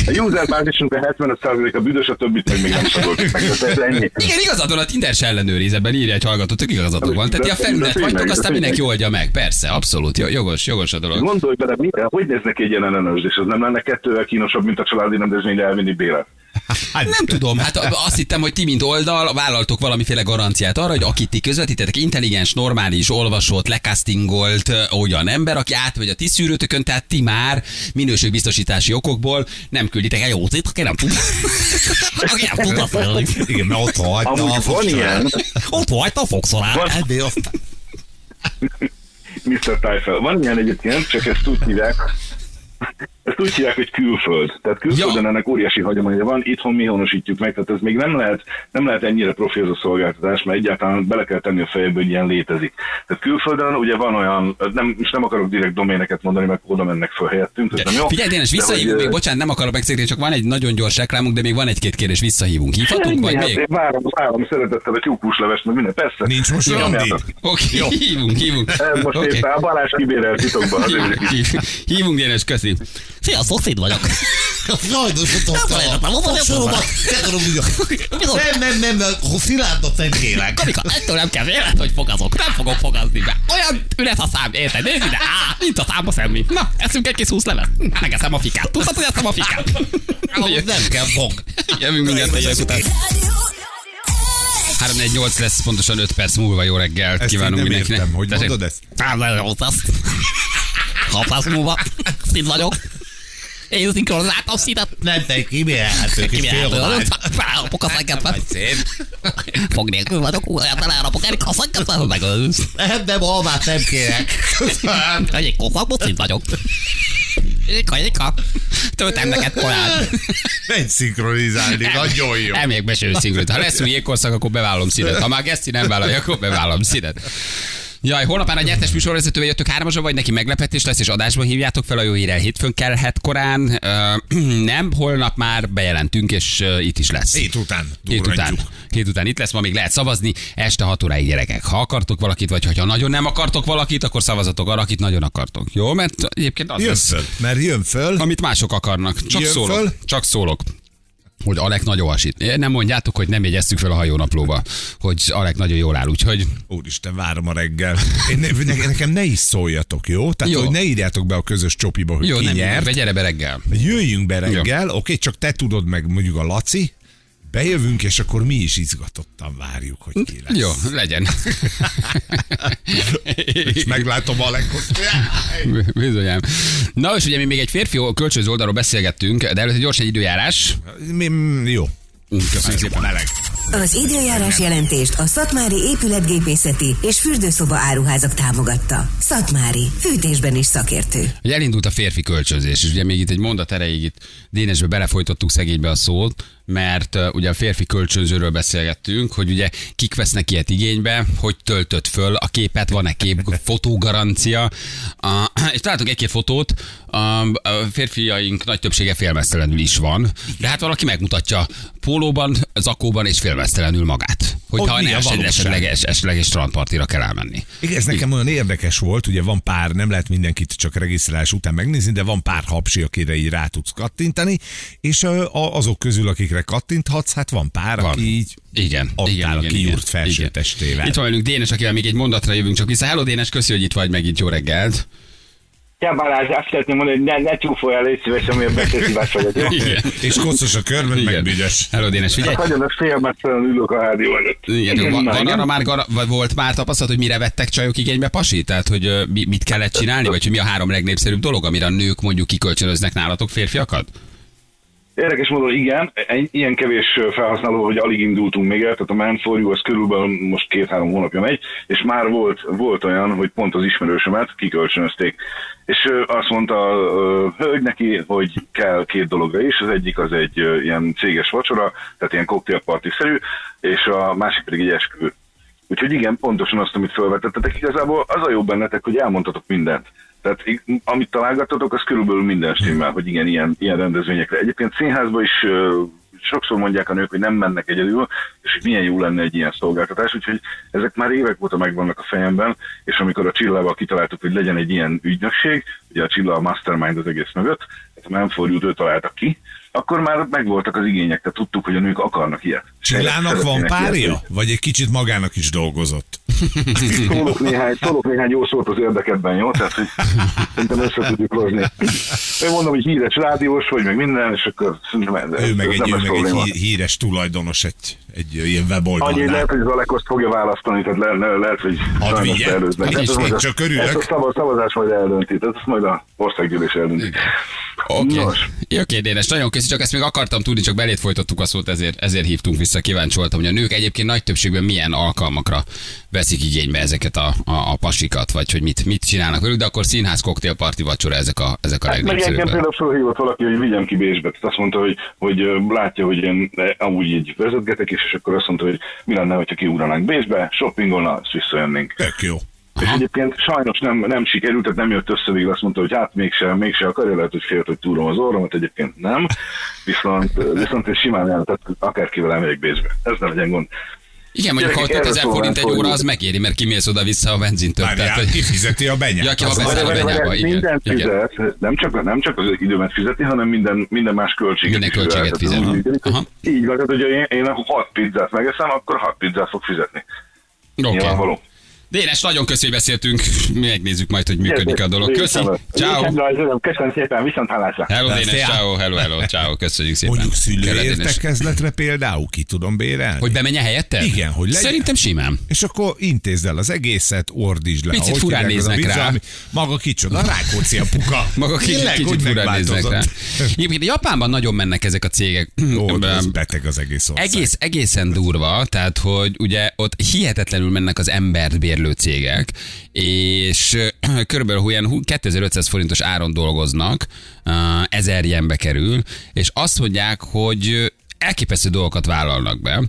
A user bázisunk a 75% a büdös, a többit meg még nem szaboljuk meg. Tehát ennyi.
Igen, igazad van, a Tinder se ellenőriz, ebben írja egy hallgató, tök igazatok van. Tehát a felület vagytok, aztán mindenki oldja meg. Persze, abszolút, jogos, jogos a dolog.
Gondolj bele, hogy néz neki egy ilyen ellenőrzés? Az nem lenne kettővel kínosabb, mint a családi rendezvényre elvinni bélet?
Nem tudom, hát azt hittem, hogy ti, mint oldal, vállaltok valamiféle garanciát arra, hogy akit ti közvetítetek, intelligens, normális, olvasott, lekasztingolt ö, olyan ember, aki átmegy a ti szűrőtökön, tehát ti már minőségbiztosítási okokból nem külditek el józit, aki nem tud. [laughs] aki nem tud, azt
igen, mert ott hagyta a fogsorát.
ilyen,
Ott hagyta a
De azt
Mr. Tyfel. Van ilyen egyébként, csak ezt úgy hívják, ezt úgy hívják, hogy külföld. Tehát külföldön
Ja.
ennek óriási hagyománya van, itthon mi honosítjuk meg, tehát ez még nem lehet, nem lehet ennyire profi ez a szolgáltatás, mert egyáltalán bele kell tenni a fejbe, hogy ilyen létezik. Tehát külföldön ugye van olyan, nem, és nem akarok direkt doméneket mondani, mert oda mennek föl helyettünk, ez nem jó.
Figyelj, Dénes,
De
visszahívunk,
hogy,
még bocsánat, nem akarok megszegni, csak van egy nagyon gyors reklámunk, de még van egy-két kérdés, visszahívunk. Hívhatunk, vagy
hát
még?
én várom, várom szeretettel a tyúkúslevest, meg minden, persze.
Nincs most randi.
Oké, okay, hívunk, hívunk.
Ez most
Oké.
éppen a Balázs kibérel titokban. itt.
Hívunk, hívunk Dénes, köszi. Sziasztok, Szid vagyok.
Sajnos a
hogy
Soromat, nem, nem, nem, nem, szilárdot nem kérek.
Kamika, ettől nem kell vélet, hogy fogazok. Nem fogok fogazni be. Olyan üres a szám, érted? Nézd ide, á, mint a számba semmi. Na, eszünk egy kis húsz levet. Megeszem a fikát. Tudod, hogy eszem a fikát?
Ahhoz nem kell fog.
Jövünk mindjárt a hírek után. 348 lesz pontosan 5 perc múlva. Jó reggelt
Ezt nem
mindenkinek.
értem, hogy mondod ezt?
Á, nagyon rossz ezt. 6 perc múlva. Szint vagyok. Én szinkronizáltam színet.
Nem te kimélhetők és félvány.
Felrapok a. Fog nélkül vagyok, olyan elrapok Erik a hogy megölsz.
Nem, nem, almát nem kérek.
Egy koszakból szint vagyok. Ika, ika. Töltem neked korán.
Menj szinkronizálni, nagyon jó.
Elmegyek beső szinkront. Ha lesz új jégkorszak, akkor bevállalom színet. Ha már Geszti nem vállalja, akkor bevállalom színet. Jaj, holnap már a nyertes műsorvezetővel jöttök hármasra, vagy neki meglepetés lesz, és adásban hívjátok fel a jó hírrel hétfőn kelhet korán. Ö, [clears throat] nem, holnap már bejelentünk, és ö, itt is lesz.
Hét után
Hét után, hét után itt lesz, ma még lehet szavazni, este 6 óráig gyerekek. Ha akartok valakit, vagy ha nagyon nem akartok valakit, akkor szavazatok arra, akit nagyon akartok. Jó, mert egyébként az
Jön
lesz,
föl, mert jön föl.
amit mások akarnak. Csak
Jön
szólok.
föl?
Csak szólok. Hogy Alek nagyon hasít. Nem mondjátok, hogy nem jegyeztük fel a hajónaplóba, hogy Alek nagyon jól áll, úgyhogy
Úristen, várom a reggel. Én ne, ne, nekem ne is szóljatok, jó? Tehát,
Jó.
jó. hogy ne írjátok be a közös csopiba, hogy
jó,
ki
nem
nyert.
gyere be reggel.
Jöjjünk be reggel, oké, csak te tudod meg mondjuk a Laci, bejövünk, és akkor mi is izgatottan várjuk, hogy ki lesz.
Jó, legyen.
És meglátom Alekot.
Bizonyám. Na, és ugye mi még egy férfi kölcsönző oldalról beszélgettünk, de előtte gyors egy időjárás.
Mi, jó.
Köszönjük szépen.
Meleg.
Az időjárás jelentést a Szatmári épületgépészeti és fürdőszoba áruházak támogatta. Szatmári, fűtésben is szakértő.
Hogy elindult a férfi kölcsönzés, és ugye még itt egy mondat erejéig itt Dénesbe belefolytottuk szegénybe a szót, mert uh, ugye a férfi kölcsönzőről beszélgettünk, hogy ugye kik vesznek ilyet igénybe, hogy töltött föl a képet, van-e kép, [laughs] fotógarancia, uh, [clears throat] és találtunk egy-két fotót, um, a férfiaink nagy többsége félmeztelenül is van, de hát valaki megmutatja pólóban, zakóban és félmeztelenül magát. Hogy
Hogy
ha
mi
ne esetleg, esetleg, esetleg strandpartira kell elmenni.
Igen, ez nekem olyan érdekes volt, ugye van pár, nem lehet mindenkit csak regisztrálás után megnézni, de van pár hapsi, akire így rá tudsz kattintani, és azok közül, akikre kattinthatsz, hát van pár,
Van.
aki így
Igen,
ott
igen,
áll
igen,
a kiúrt
igen,
felső
igen.
testével.
Itt van velünk Dénes, akivel még egy mondatra jövünk csak vissza. Hello Dénes, köszi, hogy itt vagy megint jó reggelt.
Ja, Balázs, azt szeretném mondani, hogy ne, ne csúfolj el, légy szíves, amiért beszélszívás vagyok. jó?
Igen.
És koszos a körben, meg
Igen.
büdös.
Hello Dénes, figyelj.
Nagyon a félmeztelen ülök a rádió előtt.
Igen, van,
Na,
van
igen.
arra már, vagy volt már tapasztalat, hogy mire vettek csajok igénybe pasi? Tehát, hogy mit kellett csinálni, vagy hogy mi a három legnépszerűbb dolog, amire a nők mondjuk kikölcsönöznek nálatok férfiakat?
Érdekes módon igen, ilyen kevés felhasználó, hogy alig indultunk még el, tehát a Man for You az körülbelül most két-három hónapja megy, és már volt, volt olyan, hogy pont az ismerősömet kikölcsönözték. És azt mondta a hölgy neki, hogy kell két dologra is, az egyik az egy ilyen céges vacsora, tehát ilyen cocktailparty-szerű, és a másik pedig egy esküvő. Úgyhogy igen, pontosan azt, amit felvetettetek, igazából az a jó bennetek, hogy elmondhatok mindent. Tehát amit találgattatok, az körülbelül minden stimmel, hogy igen, ilyen, ilyen rendezvényekre. Egyébként színházba is sokszor mondják a nők, hogy nem mennek egyedül, és hogy milyen jó lenne egy ilyen szolgáltatás, úgyhogy ezek már évek óta megvannak a fejemben, és amikor a Csillával kitaláltuk, hogy legyen egy ilyen ügynökség, ugye a Csilla a mastermind az egész mögött, tehát a Manfordjút ő találtak ki, akkor már megvoltak az igények, tehát tudtuk, hogy a nők akarnak ilyet.
Csillának van párja?
ilyet.
Vagy egy kicsit magának is dolgozott? [laughs]
Szólok néhány, szólok néhány jó szót az érdeketben, jó? Tehát, hogy szerintem össze tudjuk hozni. Én mondom, hogy híres rádiós vagy, meg minden, és akkor szerintem ez,
Ő meg egy, ő meg egy
probléma.
híres tulajdonos egy, egy ilyen
Annyi
weboldalnál.
lehet, hogy Zalekoszt fogja választani, tehát le, le, lehet, hogy
Hadd vigye. Én csak örülök.
Ezt a szavaz, szavazás majd eldönti, tehát ezt majd a országgyűlés eldönti.
Oké. Jó kérdés, nagyon köszi, csak ezt még akartam tudni, csak belét folytattuk a szót, ezért, ezért hívtunk vissza, kíváncsi voltam, hogy a nők egyébként nagy többségben milyen alkalmakra veszik igénybe ezeket a, a, a pasikat, vagy hogy mit, mit csinálnak velük, de akkor színház, koktélparti, vacsora, ezek a, ezek a
Hát meg engem például felhívott valaki, hogy vigyem ki Bécsbe. Tehát azt mondta, hogy, hogy látja, hogy én amúgy így vezetgetek is, és akkor azt mondta, hogy mi lenne, hogyha kiugranánk Bécsbe, shoppingolna, és visszajönnénk.
Tök jó.
És egyébként sajnos nem, nem sikerült, tehát nem jött össze, végül azt mondta, hogy hát mégse, mégse akarja, lehet, hogy félt, hogy túrom az orromat, egyébként nem. Viszont, viszont én simán el, tehát akárkivel elmegyek Bécsbe. Ez nem legyen gond.
Igen, mondjuk ha
Gyerekek,
5000
erről
forint egy óra,
hogy-
az megéri, mert kimész oda-vissza a benzintől.
Várjál,
hogy-
kifizeti a benyát.
Ja, ki a a benyába, igen,
Mindent
igen.
fizet, nem csak, nem csak az időmet fizeti, hanem minden, minden más költséget
Minden költséget
fizet. Tehát hogy
aha.
Így van, tehát hogyha én, én 6 pizzát megeszem, akkor 6 pizzát fog fizetni.
Oké.
Nyilvánvaló.
Dénes, nagyon köszi, hogy beszéltünk. Megnézzük majd, hogy működik a dolog. Köszi. Ciao.
Köszönöm szépen, viszont hallásra.
Hello, Dénes, ciao, hello, hello, ciao, köszönjük szépen.
Mondjuk szülőértekezletre például ki tudom bérelni?
Hogy bemenje helyetted?
Igen, hogy legyen.
Szerintem simán.
És akkor intézd el az egészet, ordítsd le.
Picit furán néznek rá.
Maga kicsoda, Rákóczi a puka. [laughs]
Maga kicsit, furán néznek rá. Egyébként Japánban nagyon mennek ezek a cégek.
Ó, beteg az egész ország.
Egész, egészen durva, tehát hogy ugye ott hihetetlenül mennek az embert bérlő cégek, és [clears throat] körülbelül olyan hú- 2500 forintos áron dolgoznak, 1000 ilyenbe kerül, és azt mondják, hogy elképesztő dolgokat vállalnak be.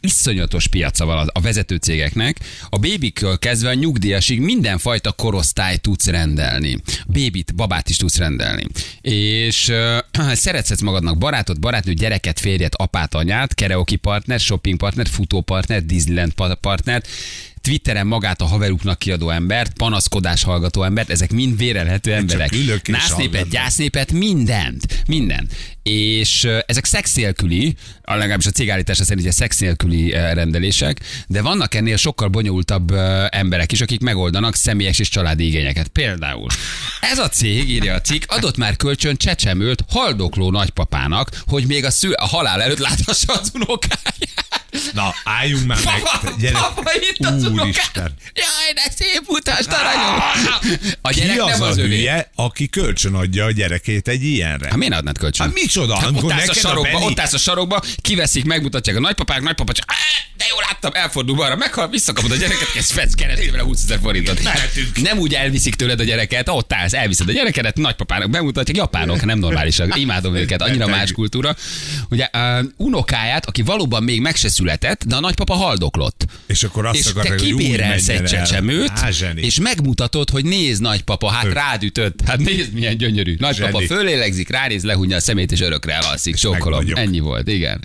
Iszonyatos piaca van a- vezető cégeknek. A bébikől kezdve a nyugdíjasig mindenfajta korosztályt tudsz rendelni. Bébit, babát is tudsz rendelni. És uh, [clears throat] szeretsz magadnak barátot, barátnőt, gyereket, férjet, apát, anyát, karaoke partner, shopping partner, futópartner, Disneyland pa- partnert, Twitteren magát a haveruknak kiadó embert, panaszkodás hallgató embert, ezek mind vérelhető emberek. Násznépet, gyásznépet, mindent, minden. És ezek szex nélküli, a legalábbis a cégállítása szerint ugye szex nélküli rendelések, de vannak ennél sokkal bonyolultabb emberek is, akik megoldanak személyes és családi igényeket. Például ez a cég, írja a cikk, adott már kölcsön csecsemőt haldokló nagypapának, hogy még a, szül, a halál előtt láthassa az unokáját.
Na, álljunk már meg.
Papa,
Gyerek,
papa, itt az
Úristen.
Jaj, de szép utas, aranyom. A
Ki
gyerek
az
nem
a
az övé.
hülye, aki kölcsön adja a gyerekét egy ilyenre?
Hát miért adnád kölcsön?
Hát micsoda?
Hát ott állsz a
neked a
sarokba,
Benny-
ott állsz a sarokba, kiveszik, megmutatják a nagypapák, nagypapa csak, "Á, de jó láttam, elfordul balra, meghal, visszakapod a gyereket, kezd fetsz keresni vele 20 ezer forintot.
Mehetünk.
Nem úgy elviszik tőled a gyereket, ott állsz, elviszed a gyerekedet, nagypapának bemutatják, japánok, nem normálisak, imádom őket, annyira más kultúra. Ugye uh, unokáját, aki valóban még meg se született, de a nagypapa haldoklott.
És akkor azt
és
akarták,
kibérelsz egy csecsemőt,
Á, zseni.
és megmutatod, hogy nézd nagypapa, hát
Tök.
rád ütött. Hát nézd, milyen gyönyörű. Nagypapa fölélegzik, ránéz, lehunja a szemét, és örökre elalszik.
Vagyok.
Ennyi volt, igen.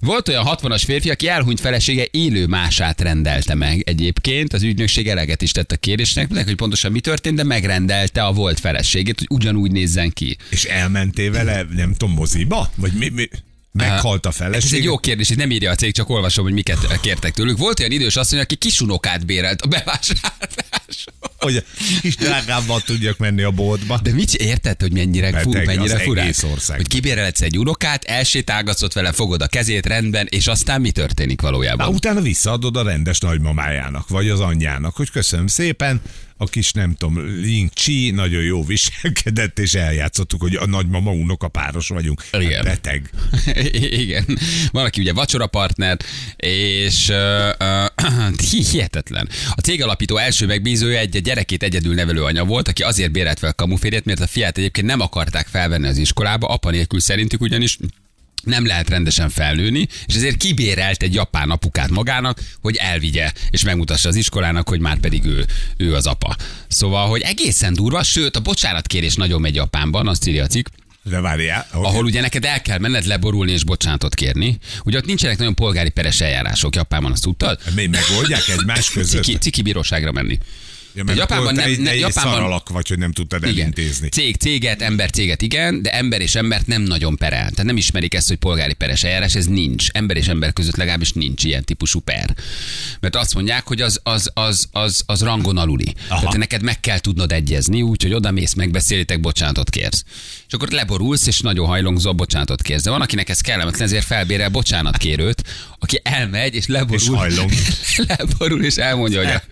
Volt olyan 60-as férfi, aki elhunyt felesége élő mását rendelte meg. Egyébként az ügynökség eleget is tett a kérésnek, meg, hogy pontosan mi történt, de megrendelte a volt feleségét, hogy ugyanúgy nézzen ki.
És elmentél vele, nem tudom, moziba? Vagy mi, mi? Meghalt a
Ez
feleség?
egy jó kérdés, itt nem írja a cég, csak olvasom, hogy miket kértek tőlük. Volt olyan idős asszony, aki kisunokát bérelt a bevásárlásra.
Hogy kis drágábban tudjak menni a boltba.
De mit érted, hogy mennyire,
Beteg
mennyire
az
furán? Hogy kibérelhetsz egy unokát, elsétálgatsz vele, fogod a kezét rendben, és aztán mi történik
Na,
valójában?
utána visszaadod a rendes nagymamájának, vagy az anyjának, hogy köszönöm szépen, a kis nem tudom, Ling Chi nagyon jó viselkedett, és eljátszottuk, hogy a nagymama unoka páros vagyunk. Hát
Igen.
Beteg. [laughs]
Igen. Van, aki ugye vacsora partner, és uh, [clears throat] uh, hihetetlen. A cég alapító első megbízója egy gyerekét egyedül nevelő anya volt, aki azért bérelt fel kamuférjét, mert a fiát egyébként nem akarták felvenni az iskolába, apa nélkül szerintük ugyanis nem lehet rendesen felnőni, és ezért kibérelt egy japán apukát magának, hogy elvigye, és megmutassa az iskolának, hogy már pedig ő, ő az apa. Szóval, hogy egészen durva, sőt, a bocsánatkérés nagyon megy Japánban, azt írja a cikk,
De várjál. hogy-
ahol ugye neked el kell menned leborulni és bocsánatot kérni. Ugye ott nincsenek nagyon polgári peres eljárások Japánban, azt tudtad?
Mi megoldják egymás között?
Ciki, ciki bíróságra menni.
Ja, mert
Japánban nem-
nem,
ne-
egy,
Japánban-
szaralak vagy, hogy nem tudtad elintézni.
Cég céget, ember céget igen, de ember és embert nem nagyon perel. Tehát nem ismerik ezt, hogy polgári peres eljárás, ez nincs. Ember és ember között legalábbis nincs ilyen típusú per. Mert azt mondják, hogy az, az, az, az, az rangon aluli. Aha. Tehát neked meg kell tudnod egyezni, úgyhogy oda mész, megbeszélitek, bocsánatot kérsz. És akkor leborulsz, és nagyon hajlongzó, bocsánatot kérsz. De van, akinek ez kellemetlen, ezért felbérel bocsánatkérőt, aki elmegy, és leborul.
És hajlong. [laughs]
leborul, és elmondja, hogy [laughs] a,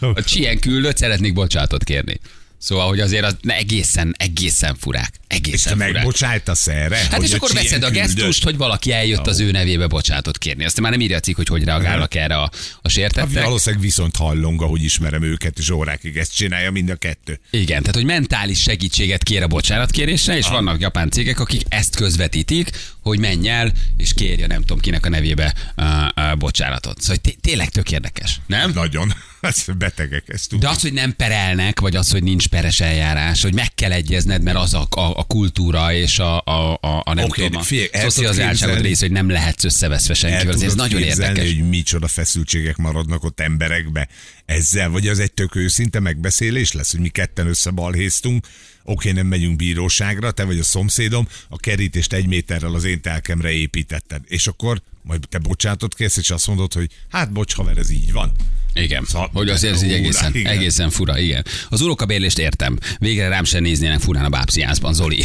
a csien küldött szeretnék bocsánatot kérni. Szóval, hogy azért az ne, egészen, egészen furák.
És te
Egészen furák.
megbocsájtasz erre?
Hát és
a
akkor veszed a
küldött?
gesztust, hogy valaki eljött az ő nevébe bocsánatot kérni. Aztán már nem írja a cikk, hogy hogy reagálnak erre a, a
Hát
sértettek.
Valószínűleg viszont hallong, ahogy ismerem őket, és órákig ezt csinálja mind a kettő.
Igen, tehát hogy mentális segítséget kér a bocsánatkérésre, és vannak japán cégek, akik ezt közvetítik, hogy menj el, és kérje nem tudom kinek a nevébe uh, uh, bocsánatot. Szóval té- tényleg tök érdekes, nem?
Nagyon. Ez betegek, ezt
De
tudjuk.
az, hogy nem perelnek, vagy az, hogy nincs peres eljárás, hogy meg kell egyezned, mert az a, a, a kultúra és a, a, a, a nem
Oké,
tudom, a
képzelni?
rész, hogy nem lehetsz összeveszve
El
senkivel. Ez nagyon érdekes.
hogy micsoda feszültségek maradnak ott emberekbe ezzel, vagy az egy tök őszinte megbeszélés lesz, hogy mi ketten összebalhéztunk, oké, nem megyünk bíróságra, te vagy a szomszédom, a kerítést egy méterrel az én telkemre építetted, és akkor majd te bocsátot kérsz, és azt mondod, hogy hát bocs, haver, ez így van.
Igen,
Szóval-
hogy azért ez így
Ú,
egészen,
igen.
egészen fura, igen. Az unokabérlést értem. Végre rám sem néznének furán a bábsziászban, Zoli. [laughs]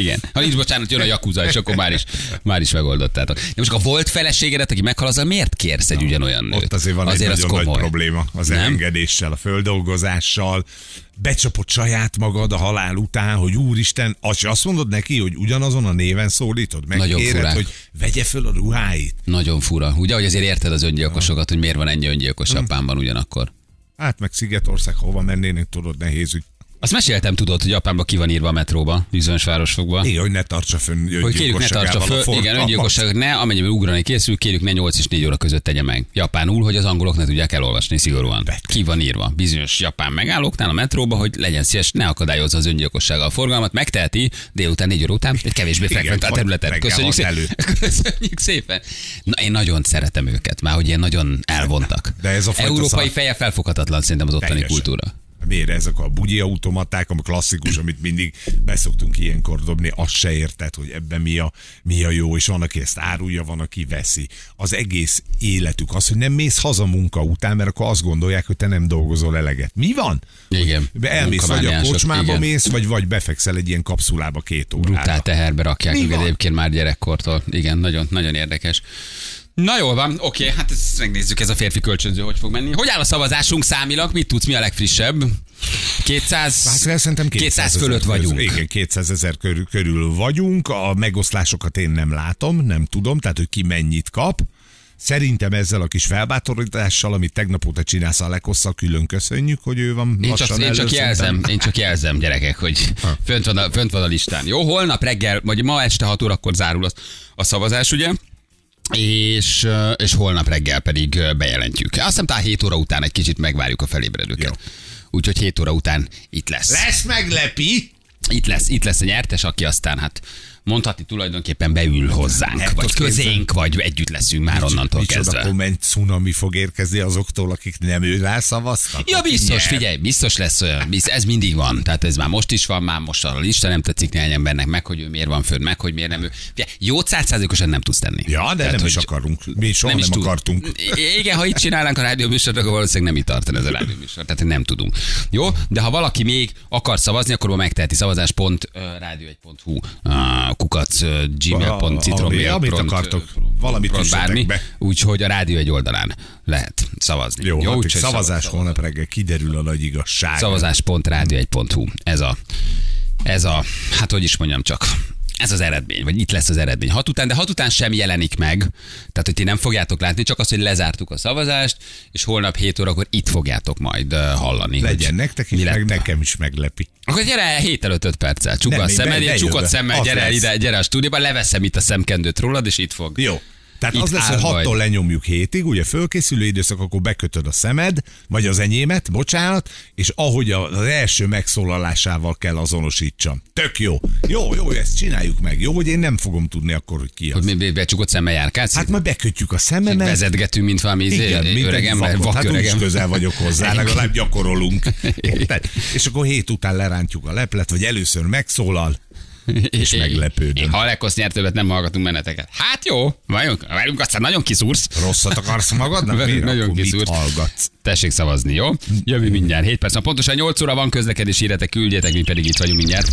igen. Ha nincs bocsánat, jön a jakuza, és akkor már is, már is megoldottátok. De most a volt feleségedet, aki meghal, azzal miért kérsz egy ugyanolyan nőt?
Ott azért van azért egy
az
nagyon nagy
komoly.
probléma az
Nem?
elengedéssel, a földolgozással. Becsapod saját magad a halál után, hogy úristen, azt, azt mondod neki, hogy ugyanazon a néven szólítod?
Nagyon
Megkéred,
furák.
hogy vegye föl a ruháit?
Nagyon fura. Ugye, hogy azért érted az öngyilkosokat, hogy miért van ennyi öngyilkos
Hm.
Japánban ugyanakkor.
Hát meg Szigetország, hova mennének, tudod, nehéz ügy.
Azt meséltem, tudod, hogy Japánban ki van írva a metróba, bizonyos városokban.
Igen, hogy ne tartsa fönn
Hogy kérjük ne tartsa föl, igen, öngyilkosság ne, amennyiben ugrani készül, kérjük ne 8 és 4 óra között tegye meg. Japánul, hogy az angolok ne tudják elolvasni szigorúan.
Beteg.
Ki van írva bizonyos japán megállóknál a metróba, hogy legyen szíves, ne akadályozza az öngyilkossággal a forgalmat, megteheti délután 4 óra után egy kevésbé frekventált területen. Köszönjük, szépen. [laughs] Köszönjük szépen. Na, én nagyon szeretem őket, már hogy ilyen nagyon elvontak.
De ez a
Európai feje felfoghatatlan szerintem az ottani kultúra.
Miért ezek a bugyi automaták, ami klasszikus, amit mindig beszoktunk ilyenkor dobni, azt se érted, hogy ebben mi a, mi a jó, és van, aki ezt árulja, van, aki veszi. Az egész életük az, hogy nem mész haza munka után, mert akkor azt gondolják, hogy te nem dolgozol eleget. Mi van?
Igen.
Be- Elmész vagy a kocsmába
igen.
mész, vagy, vagy befekszel egy ilyen kapszulába két órára.
brutál teherbe rakják egyébként már gyerekkortól. Igen, nagyon, nagyon érdekes. Na jól van, oké, hát ezt megnézzük, ez a férfi kölcsönző hogy fog menni. Hogy áll a szavazásunk számilag? Mit tudsz, mi a legfrissebb? 200,
Hát szerintem
200
ezer
fölött
körül-
vagyunk.
Igen, 200 ezer körül, körül vagyunk. A megoszlásokat én nem látom, nem tudom, tehát hogy ki mennyit kap. Szerintem ezzel a kis felbátorítással, amit tegnap óta csinálsz a lekosszal, külön köszönjük, hogy ő van
Én csak, én csak jelzem, én csak jelzem, gyerekek, hogy fönt van, a, fönt van a listán. Jó, holnap reggel, vagy ma este 6 órakor zárul a, a szavazás, ugye? És, és holnap reggel pedig bejelentjük. Azt hiszem, talán 7 óra után egy kicsit megvárjuk a felébredőket. Úgyhogy 7 óra után itt lesz.
Lesz meglepi!
Itt lesz, itt lesz a nyertes, aki aztán hát mondhatni tulajdonképpen beül hozzánk,
El
vagy közénk, vagy együtt leszünk már onnantól
Micsoda
kezdve.
komment cunami fog érkezni azoktól, akik nem ő rászavaztak?
Ja, biztos,
nyer.
figyelj, biztos lesz olyan, ez mindig van. Tehát ez már most is van, már most a lista nem tetszik néhány embernek, meg hogy ő miért van fönn, meg hogy miért nem ő. Figyelj, jó százszázalékosan nem tudsz tenni.
Ja, de nem is akarunk. Mi soha nem,
is tud.
akartunk.
Igen, ha itt csinálnánk a rádióműsort, akkor valószínűleg nem itt tartana ez a rádióműsor. Tehát nem tudunk. Jó, de ha valaki még akar szavazni, akkor ma megteheti szavazás.rádió1.hu kukac, ö,
Ami-
gmail.citrommail.
amit akartok. Valamit
pront bármi.
be.
Úgyhogy a rádió egy oldalán lehet szavazni.
Jó, Jó
úgyhogy
szavazás
szavaz-
holnap reggel kiderül a nagy igazság.
Szavazás.rádió1.hu. Ez a, ez a, hát hogy is mondjam csak, ez az eredmény, vagy itt lesz az eredmény. Hat után, de hat után sem jelenik meg, tehát hogy ti nem fogjátok látni, csak az, hogy lezártuk a szavazást, és holnap 7 órakor itt fogjátok majd hallani.
Legyen nektek is, meg nekem is meglepi.
Akkor gyere 7 előtt 5 perccel, csukva a szemed, én csukott szemmel, gyere ide, gyere a stúdióba, leveszem itt a szemkendőt rólad, és itt fog.
Jó. Tehát
Itt
az lesz, hogy
áll majd.
6-tól lenyomjuk hétig, ugye fölkészülő időszak, akkor bekötöd a szemed, vagy az enyémet, bocsánat, és ahogy az első megszólalásával kell azonosítsam. Tök jó. Jó, jó, ezt csináljuk meg. Jó, hogy én nem fogom tudni akkor, hogy ki az.
Hogy mi be- becsukott szemmel járkálsz?
Hát majd bekötjük a szememet.
Vezetgetünk, mint valami izé,
Igen, mint
öreg ember, vak
Hát
öreg ember.
közel vagyok hozzá, legalább gyakorolunk. [laughs] És akkor hét után lerántjuk a leplet, vagy először megszólal, [laughs] és meglepődöm.
Én Halekosz nyert többet, nem hallgatunk benneteket. Hát jó, vagyunk, vagyunk aztán nagyon kiszúrsz.
Rosszat akarsz magadnak? [laughs] Miért?
Nagyon kiszúrsz.
hallgatsz?
Tessék szavazni, jó? Jövő mindjárt 7 perc. Pontosan 8 óra van közlekedés híretek, küldjetek, mi pedig itt vagyunk mindjárt.